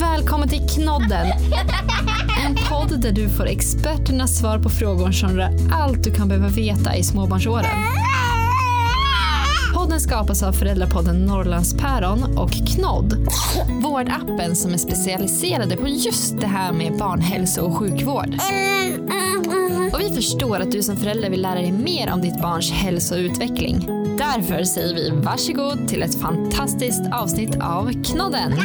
Välkommen till Knodden! En podd där du får experternas svar på frågor som rör allt du kan behöva veta i småbarnsåren. Podden skapas av föräldrapodden Norrlandspäron och Knodd, vårdappen som är specialiserade på just det här med barnhälso och sjukvård. Och vi förstår att du som förälder vill lära dig mer om ditt barns hälso och utveckling. Därför säger vi varsågod till ett fantastiskt avsnitt av Knodden.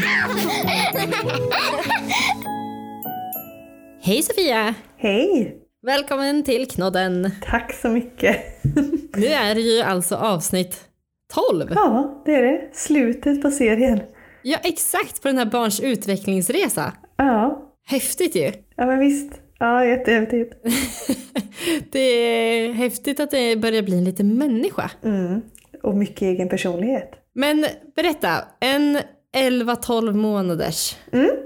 Hej Sofia! Hej! Välkommen till Knodden. Tack så mycket. Nu är det ju alltså avsnitt 12. Ja, det är det. Slutet på serien. Ja, exakt på den här barns utvecklingsresa. Ja, Häftigt ju. ja men visst. Ja, jättehäftigt. Det är häftigt att det börjar bli en liten människa. Mm. Och mycket egen personlighet. Men berätta, en 11-12 månaders,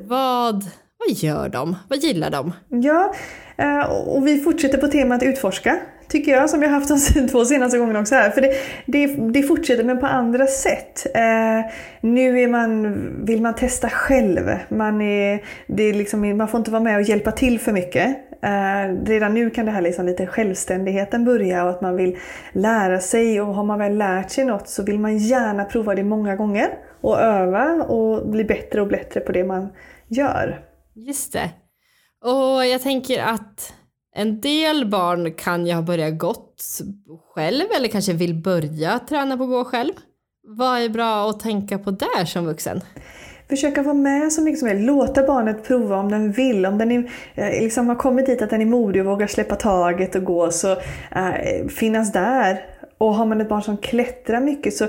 vad, vad gör de? Vad gillar de? Ja, eh, och vi fortsätter på temat utforska, tycker jag, som vi har haft de två senaste gångerna också här. För det, det, det fortsätter, men på andra sätt. Eh, nu är man, vill man testa själv. Man, är, det är liksom, man får inte vara med och hjälpa till för mycket. Eh, redan nu kan det här liksom lite självständigheten börja och att man vill lära sig och har man väl lärt sig något så vill man gärna prova det många gånger och öva och bli bättre och bättre på det man gör. Just det. Och jag tänker att en del barn kan ju ha börjat gått själv eller kanske vill börja träna på att gå själv. Vad är bra att tänka på där som vuxen? Försöka vara med så mycket som möjligt. Låta barnet prova om den vill. Om den är, eh, liksom har kommit dit att den är modig och vågar släppa taget och gå så äh, finnas där. Och har man ett barn som klättrar mycket så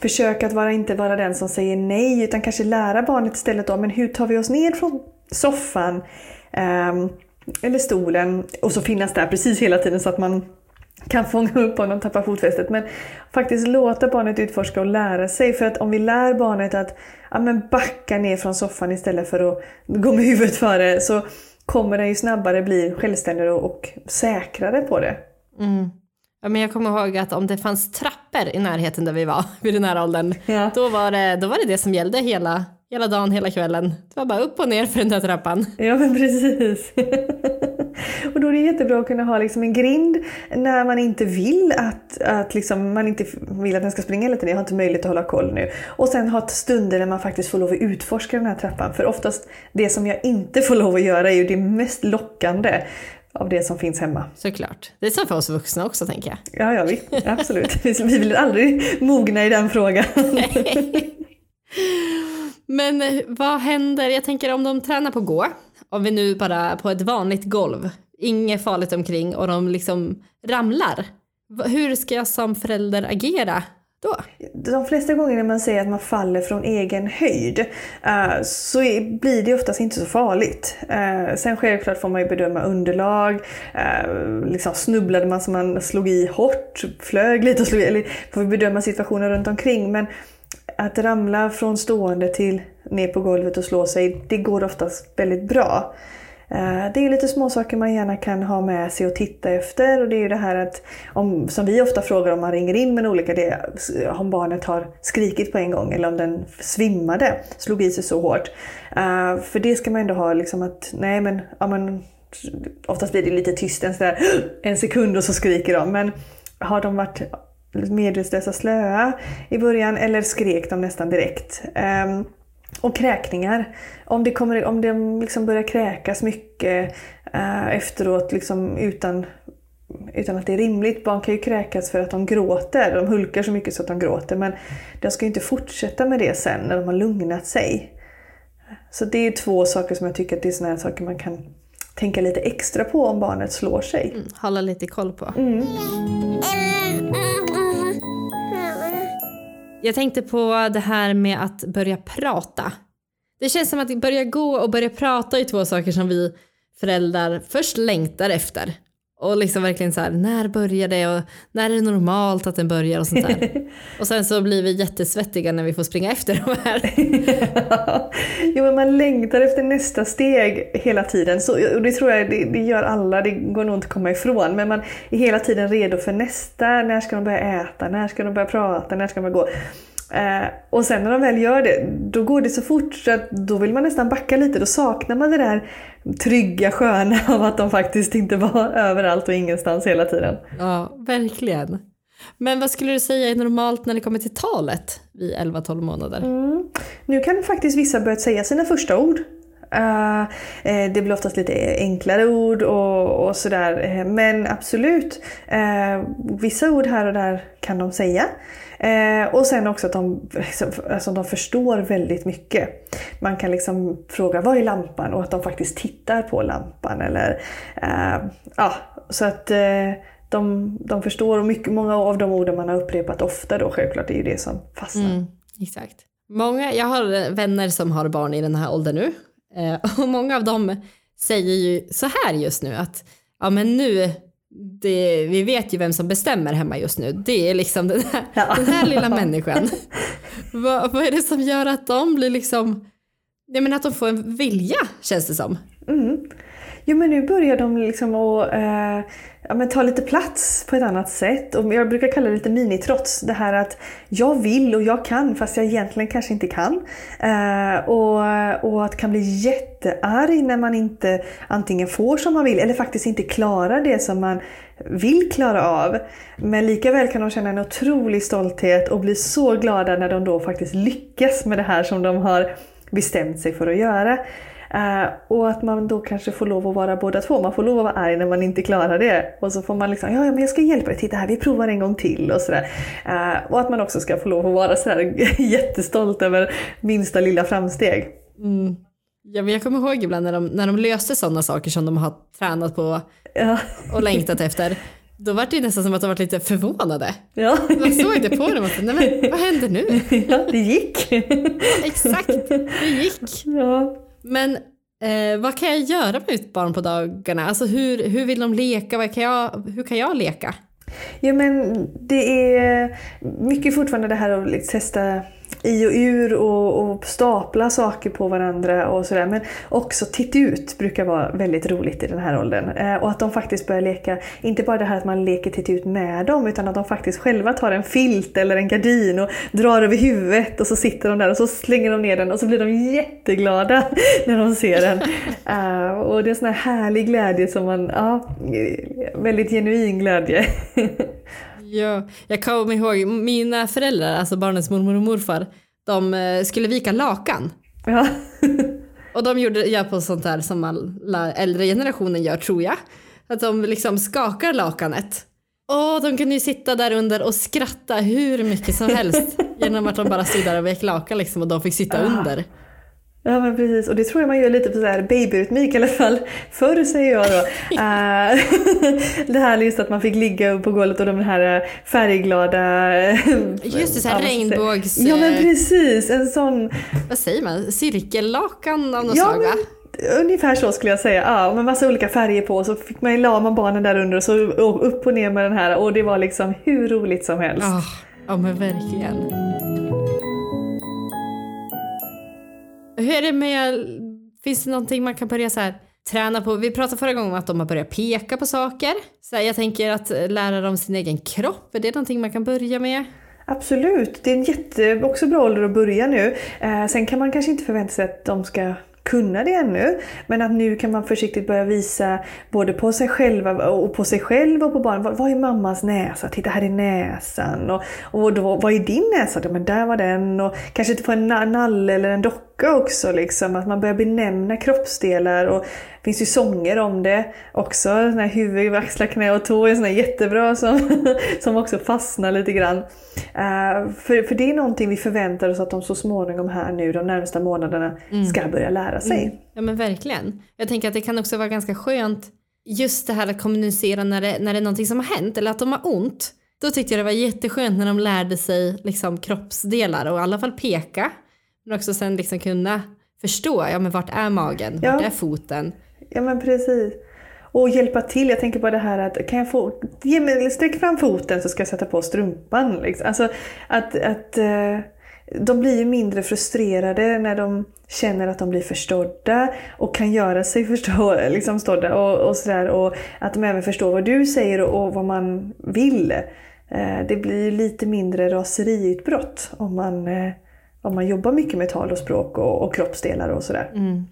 försök att vara, inte vara den som säger nej utan kanske lära barnet istället om men hur tar vi oss ner från soffan ehm, eller stolen och så finnas där precis hela tiden så att man kan fånga upp honom och tappa fotfästet. Men faktiskt låta barnet utforska och lära sig. För att om vi lär barnet att ja, men backa ner från soffan istället för att gå med huvudet före så kommer den ju snabbare bli självständigare och säkrare på det. Mm. Ja, men jag kommer ihåg att om det fanns trappor i närheten där vi var vid den här åldern, Ja. då, var det, då var det det som gällde hela, hela dagen, hela kvällen. Det var bara upp och ner för den där trappan. Ja men precis. och då är det jättebra att kunna ha liksom en grind när man inte vill att, att liksom, man inte vill att den ska springa hela tiden. Jag har inte möjlighet att hålla koll nu. Och sen ha stunder när man faktiskt får lov att utforska den här trappan. För oftast det som jag inte får lov att göra är ju det mest lockande av det som finns hemma. Såklart. Det är så för oss vuxna också tänker jag. Ja, ja vi, absolut. Vi vi vill aldrig mogna i den frågan. Men eh, vad händer, jag tänker om de tränar på att gå, om vi nu bara på ett vanligt golv, inget farligt omkring och de liksom ramlar. Hur ska jag som förälder agera då? De flesta gånger när man säger att man faller från egen höjd eh, så blir det oftast inte så farligt. Eh, sen självklart får man ju bedöma underlag. Liksom snubblade man så man slog i hårt, flög lite och slog i, eller får vi bedöma situationen runt omkring. Men att ramla från stående till ner på golvet och slå sig, det går oftast väldigt bra. Eh, det är lite små saker man gärna kan ha med sig och titta efter. Och det är ju det här att, om, som vi ofta frågar om man ringer in med olika, det om barnet har skrikit på en gång eller om den svimmade, slog i sig så hårt. Eh, för det ska man ändå ha liksom att, nej men, ja, men oftast blir det lite tyst en, sådär, en sekund och så skriker de. Men har de varit medvetslösa slöa i början eller skrek de nästan direkt? Ehm, och kräkningar. Om det, kommer, om det liksom börjar kräkas mycket eh, efteråt liksom utan, utan att det är rimligt. Barn kan ju kräkas för att de gråter. De hulkar så mycket så att de gråter. Men de ska ju inte fortsätta med det sen när de har lugnat sig. Så det är två saker som jag tycker att det är såna här saker man kan tänka lite extra på om barnet slår sig. Mm, Hålla lite koll på. Mm. Jag tänkte på det här med att börja prata. Det känns som att börja gå och börja prata är två saker som vi föräldrar först längtar efter. Och liksom verkligen så här, när börjar det och när är det normalt att den börjar och sånt där. och sen så blir vi jättesvettiga när vi får springa efter de här. jo, men man längtar efter nästa steg hela tiden. Så, och det tror jag det, det gör alla, det går nog inte att komma ifrån. Men man är hela tiden redo för nästa. När ska de börja äta? När ska de börja prata? När ska de börja gå? Eh, och sen när de väl gör det, då går det så fort så att då vill man nästan backa lite. Då saknar man det där trygga sköna av att de faktiskt inte var överallt och ingenstans hela tiden. Ja, verkligen. Men vad skulle du säga är normalt när det kommer till talet vid 11-12 månader? Mm. Nu kan faktiskt vissa börja säga sina första ord. Uh, det blir oftast lite enklare ord och, och sådär. Eh, men absolut, uh, vissa ord här och där kan de säga. Uh, och sen också att de, liksom, alltså de förstår väldigt mycket. Man kan liksom fråga vad är lampan och att de faktiskt tittar på lampan. Eller, ja, så att de, de förstår och mycket, många av de orden man har upprepat ofta då självklart är ju det som fastnar. Mm, exakt. Många, jag har vänner som har barn i den här åldern nu och många av dem säger ju så här just nu att ja men nu, det, vi vet ju vem som bestämmer hemma just nu. Det är liksom den här, ja. den här lilla människan. vad, vad är det som gör att de blir liksom, jag menar att de får en vilja känns det som. Mm. Jo men nu börjar de liksom att eh, ja, men ta lite plats på ett annat sätt. Och jag brukar kalla det lite minitrots. Det här att jag vill och jag kan fast jag egentligen kanske inte kan. Eh, och, och att kan bli jättearg när man inte antingen får som man vill eller faktiskt inte klarar det som man vill klara av. Men lika väl kan de känna en otrolig stolthet och bli så glada när de då faktiskt lyckas med det här som de har bestämt sig för att göra. Uh, och att man då kanske får lov att vara båda två. Man får lov att vara arg när man inte klarar det. Och så får man liksom, ja, ja men jag ska hjälpa dig, titta här, vi provar en gång till och sådär. Uh, och att man också ska få lov att vara sådär jättestolt över minsta lilla framsteg. Mm. Ja, men jag kommer ihåg ibland när de, när de löste sådana saker som de har tränat på ja. och längtat efter. Då var det nästan som att de var lite förvånade. Ja. De såg det på dem och nej men vad händer nu? Ja, det gick. Ja, exakt, det gick. Ja. Men eh, vad kan jag göra med mitt barn på dagarna? Alltså hur, hur vill de leka? Vad kan jag, hur kan jag leka? Jo men det är mycket fortfarande det här att liksom testa i och ur och, och, stapla saker på varandra och sådär. Men också titt ut brukar vara väldigt roligt i den här åldern. Eh, och att de faktiskt börjar leka, inte bara det här att man leker titt ut med dem, utan att de faktiskt själva tar en filt eller en gardin och drar över huvudet och så sitter de där och så slänger de ner den och så blir de jätteglada när de ser den. Eh, och det är en sån här härlig glädje som man, ja, väldigt genuin glädje. Ja, jag kommer ihåg mina föräldrar, alltså barnens mormor och morfar, de eh, skulle vika lakan. Ja. och de gjorde, gör på sånt där som alla äldre generationen gör tror jag. Att de liksom skakar lakanet. Och de kunde ju sitta där under och skratta hur mycket som helst genom att de bara stod där och vek lakan liksom och de fick sitta under. Ja men precis, och det tror jag man gör lite på så här babyrytmik i alla fall. Förr säger jag då. uh, det här just att man fick ligga på golvet och de här färgglada... just det, så här regnbågs... Ja men precis, en sån... Vad säger man? Cirkellakan av något ja, slag va? Ungefär så skulle jag säga. Ja, med massa olika färger på. Så fick man la man barnen där under och så upp och ner med den här. Och det var liksom hur roligt som helst. Ja, ja men verkligen. Hur är det med, finns det någonting man kan börja så här träna på? Vi pratade förra gången om att de har börjat peka på saker. Så jag tänker att lära dem sin egen kropp, är det någonting man kan börja med? Absolut, det är en jätte, också bra ålder att börja nu. Eh, sen kan man kanske inte förvänta sig att de ska kunna det ännu. Men att nu kan man försiktigt börja visa både på sig själva och på sig själv och på barnen. Vad är mammas näsa? Titta här är näsan. Och, och då, vad är din näsa? Ja, men där var den. Och kanske inte få en nalle eller en docka också. Liksom. Att man börjar benämna kroppsdelar. Och det finns ju sånger om det också. Sån här huvud, axlar, knä och tå är såna jättebra som, som också fastnar lite grann. Uh, för, för det är någonting vi förväntar oss att de så småningom här nu de närmsta månaderna mm. ska börja lära sig. Mm. Ja men verkligen. Jag tänker att det kan också vara ganska skönt just det här att kommunicera när det, när det är någonting som har hänt eller att de har ont. Då tyckte jag det var jätteskönt när de lärde sig liksom kroppsdelar och i alla fall peka. Men också sen liksom kunna förstå, ja men vart är magen, ja. vart är foten? Ja men precis. Och hjälpa till. Jag tänker på det här att kan jag få, ge mig, sträck fram foten så ska jag sätta på strumpan. Liksom. Alltså att, att eh, de blir ju mindre frustrerade när de känner att de blir förstådda och kan göra sig förstå, liksom, förstådda och, och sådär. Och att de även förstår vad du säger och, vad man vill. eh, det blir lite mindre raseriutbrott om man, eh, om man jobbar mycket med tal och språk och, och kroppsdelar och sådär. Mm.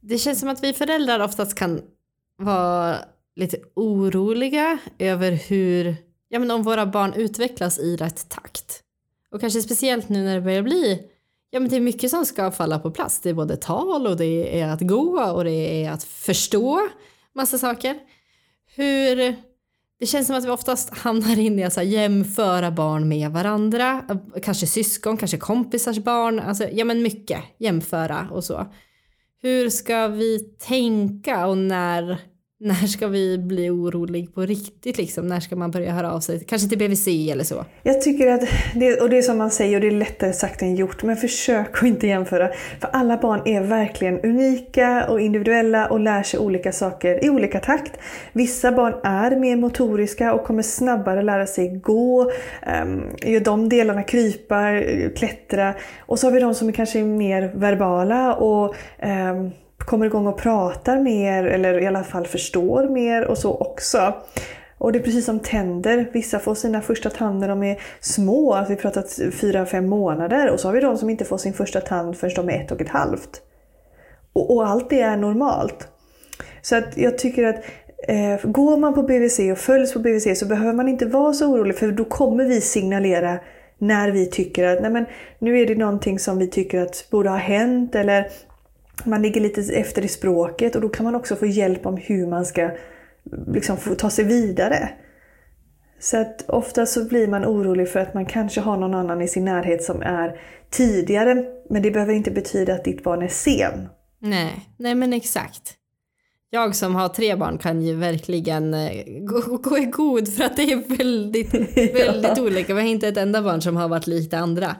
Det känns som att vi föräldrar oftast kan vara lite oroliga över hur, ja men om våra barn utvecklas i rätt takt. Och kanske speciellt nu när det börjar bli, ja men det är mycket som ska falla på plats. Det är både tal och det är att gå och det är att förstå massa saker. Hur, det känns som att vi oftast hamnar in i att jämföra barn med varandra, kanske syskon, kanske kompisars barn, alltså ja men mycket. Jämföra och så. Hur ska vi tänka och när när ska vi bli orolig på riktigt liksom? När ska man börja höra av sig? Kanske till BVC eller så? Jag tycker att, det, och det är som man säger, och det är lättare sagt än gjort, men försök att inte jämföra. För alla barn är verkligen unika och individuella och lär sig olika saker i olika takt. Vissa barn är mer motoriska och kommer snabbare lära sig gå, um, gör de delarna krypa, klättra. Och så har vi de som är kanske mer verbala och um, kommer igång och pratar mer eller i alla fall förstår mer och så också. Och det är precis som tänder. Vissa får sina första tand när de är små, alltså vi pratar 4-5 månader. Och så har vi de som inte får sin första tand förrän de är ett och ett halvt. Och, och allt det är normalt. Så att jag tycker att eh, går man på BVC och följs på BVC så behöver man inte vara så orolig för då kommer vi signalera när vi tycker att nej men, nu är det någonting som vi tycker att borde ha hänt eller man ligger lite efter i språket och då kan man också få hjälp om hur man ska liksom få ta sig vidare. Så att ofta så blir man orolig för att man kanske har någon annan i sin närhet som är tidigare. Men det behöver inte betyda att ditt barn är sen. Nej, nej men exakt. Jag som har tre barn kan ju verkligen eh, gå, gå i god för att det är väldigt, väldigt ja. olika. Vi har inte ett enda barn som har varit likt andra.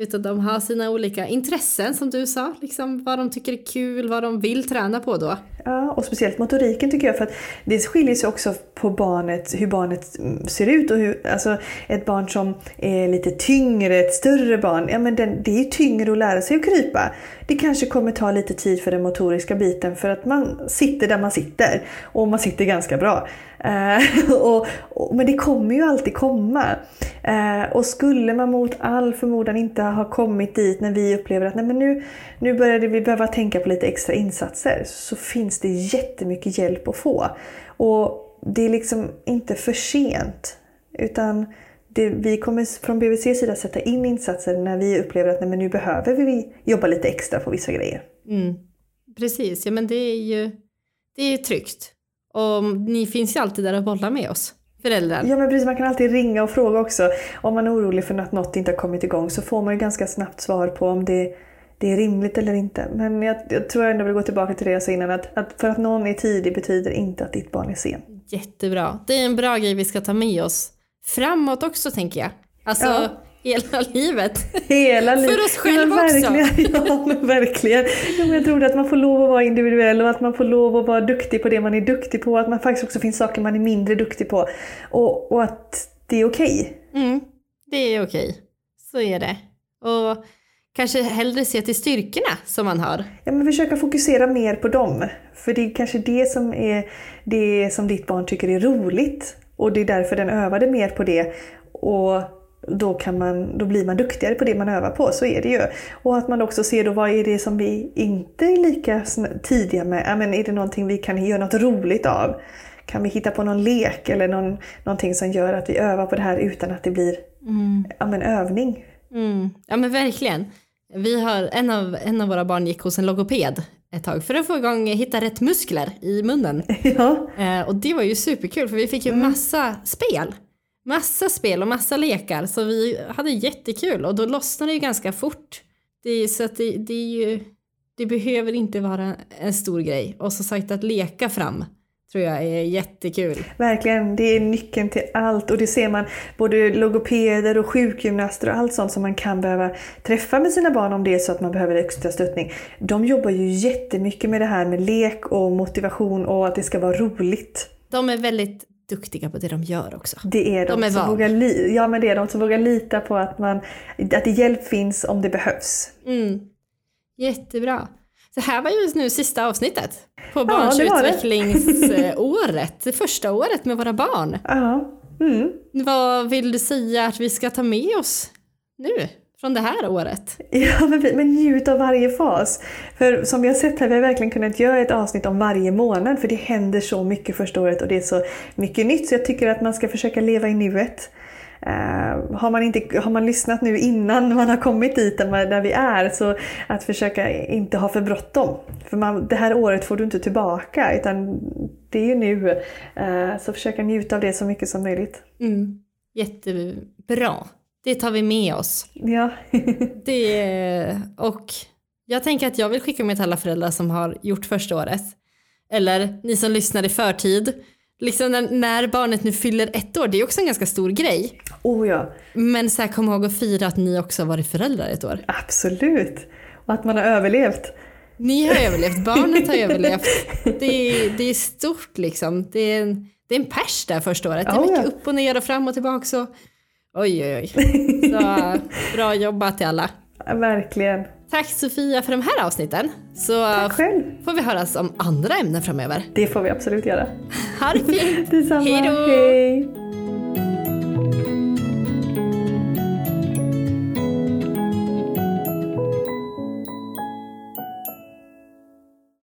Utan de har sina olika intressen som du sa, liksom vad de tycker är kul, vad de vill träna på då. Ja, och speciellt motoriken tycker jag för att det skiljer sig också på barnet, hur barnet mm, ser ut och hur, alltså ett barn som är lite tyngre, ett större barn, ja men den, det är tyngre att lära sig att krypa. Det kanske kommer ta lite tid för den motoriska biten för att man sitter där man sitter och man sitter ganska bra. Eh, och, och, men det kommer ju alltid komma. Eh, och skulle man mot all förmodan inte ha kommit dit när vi upplever att nej, men nu, nu börjar vi behöva tänka på lite extra insatser så finns det jättemycket hjälp att få. Och det är liksom inte för sent. Utan det, vi kommer från BVC sida sätta in insatser när vi upplever att nej, men nu behöver vi jobba lite extra på vissa grejer. Mm. Precis, ja men det är ju det är tryggt. Och ni finns ju alltid där och bollar med oss. Föräldrar. Ja men precis, man kan alltid ringa och fråga också. Om man är orolig för att något inte har kommit igång så får man ju ganska snabbt svar på om det, det är rimligt eller inte. Men jag, jag tror jag ändå vill gå tillbaka till det jag sa innan. Att, att för att någon är tidig betyder inte att ditt barn är sen. Jättebra. Det är en bra grej vi ska ta med oss framåt också tänker jag. Alltså ja. hela livet. Hela livet. För oss själva ja, också. Ja, men verkligen. Ja, men jag tror att man får lov att vara individuell och att man får lov att vara duktig på det man är duktig på. Att man faktiskt också finns saker man är mindre duktig på. Och, och att det är okej. Okay. Mm, det är okej. Okay. Så är det. Och kanske hellre se till styrkorna som man har. Ja, men försöka fokusera mer på dem. För det är kanske det som är det som ditt barn tycker är roligt. Och det är därför den övade mer på det. Och då, kan man, då blir man duktigare på det man övar på, så är det ju. Och att man också ser då vad är det som vi inte är lika tidiga med. Men är det någonting vi kan göra något roligt av? Kan vi hitta på någon lek eller någon, någonting som gör att vi övar på det här utan att det blir mm. ja, men övning? Mm. Ja men verkligen. Vi har, en, av, en av våra barn gick hos en logoped ett tag för att få igång, hitta rätt muskler i munnen. Ja. Eh, och det var ju superkul för vi fick ju mm. massa spel. Massa spel och massa lekar så vi hade jättekul och då lossnade det ju ganska fort. Det, så att det, det ju, det behöver inte vara en stor grej. Och som sagt att leka fram tror jag är jättekul. Verkligen, det är nyckeln till allt och det ser man både logopeder och sjukgymnaster och allt sånt som man kan behöva träffa med sina barn om det är så att man behöver extra stöttning. De jobbar ju jättemycket med det här med lek och motivation och att det ska vara roligt. De är väldigt duktiga på det de gör också. Det är de, de är som vågar, li- ja, men det är de som vågar lita på att, man, att hjälp finns om det behövs. Mm. Jättebra. Så här var ju nu sista avsnittet på barns ja, det. Det. första året med våra barn. Ja. Mm. Vad vill du säga att vi ska ta med oss nu från det här året? Ja, men, men njut av varje fas. För som vi har sett här, vi har verkligen kunnat göra ett avsnitt om varje månad för det händer så mycket första året och det är så mycket nytt så jag tycker att man ska försöka leva i nuet. Eh, har, man inte, har man lyssnat nu innan man har kommit dit där, vi är så att försöka inte ha för bråttom. För man, det här året får du inte tillbaka utan det är ju nu. Eh, så försöka njuta av det så mycket som möjligt. Mm. Jättebra. Det tar vi med oss. Ja. Det, och jag tänker att jag vill skicka med till alla föräldrar som har gjort första året. Eller ni som lyssnar i förtid. Liksom när, när barnet nu fyller ett år, det är också en ganska stor grej. oh ja, Men så här, kom ihåg att fira att ni också har varit föräldrar ett år. absolut. Och att man har överlevt. Ni har överlevt, barnet har överlevt. Det är, det är stort liksom. Det är, en, det är en pers där första året. Det är Ja, mycket ja. upp och ner och fram och tillbaka. Så. Oj, oj, oj. Så bra jobbat till alla. Ja, verkligen. Tack Sofia för de här avsnitten. Så Tack själv. får vi höras om andra ämnen framöver. Det får vi absolut göra. Ha det fint! Detsamma. Hej då. Hej.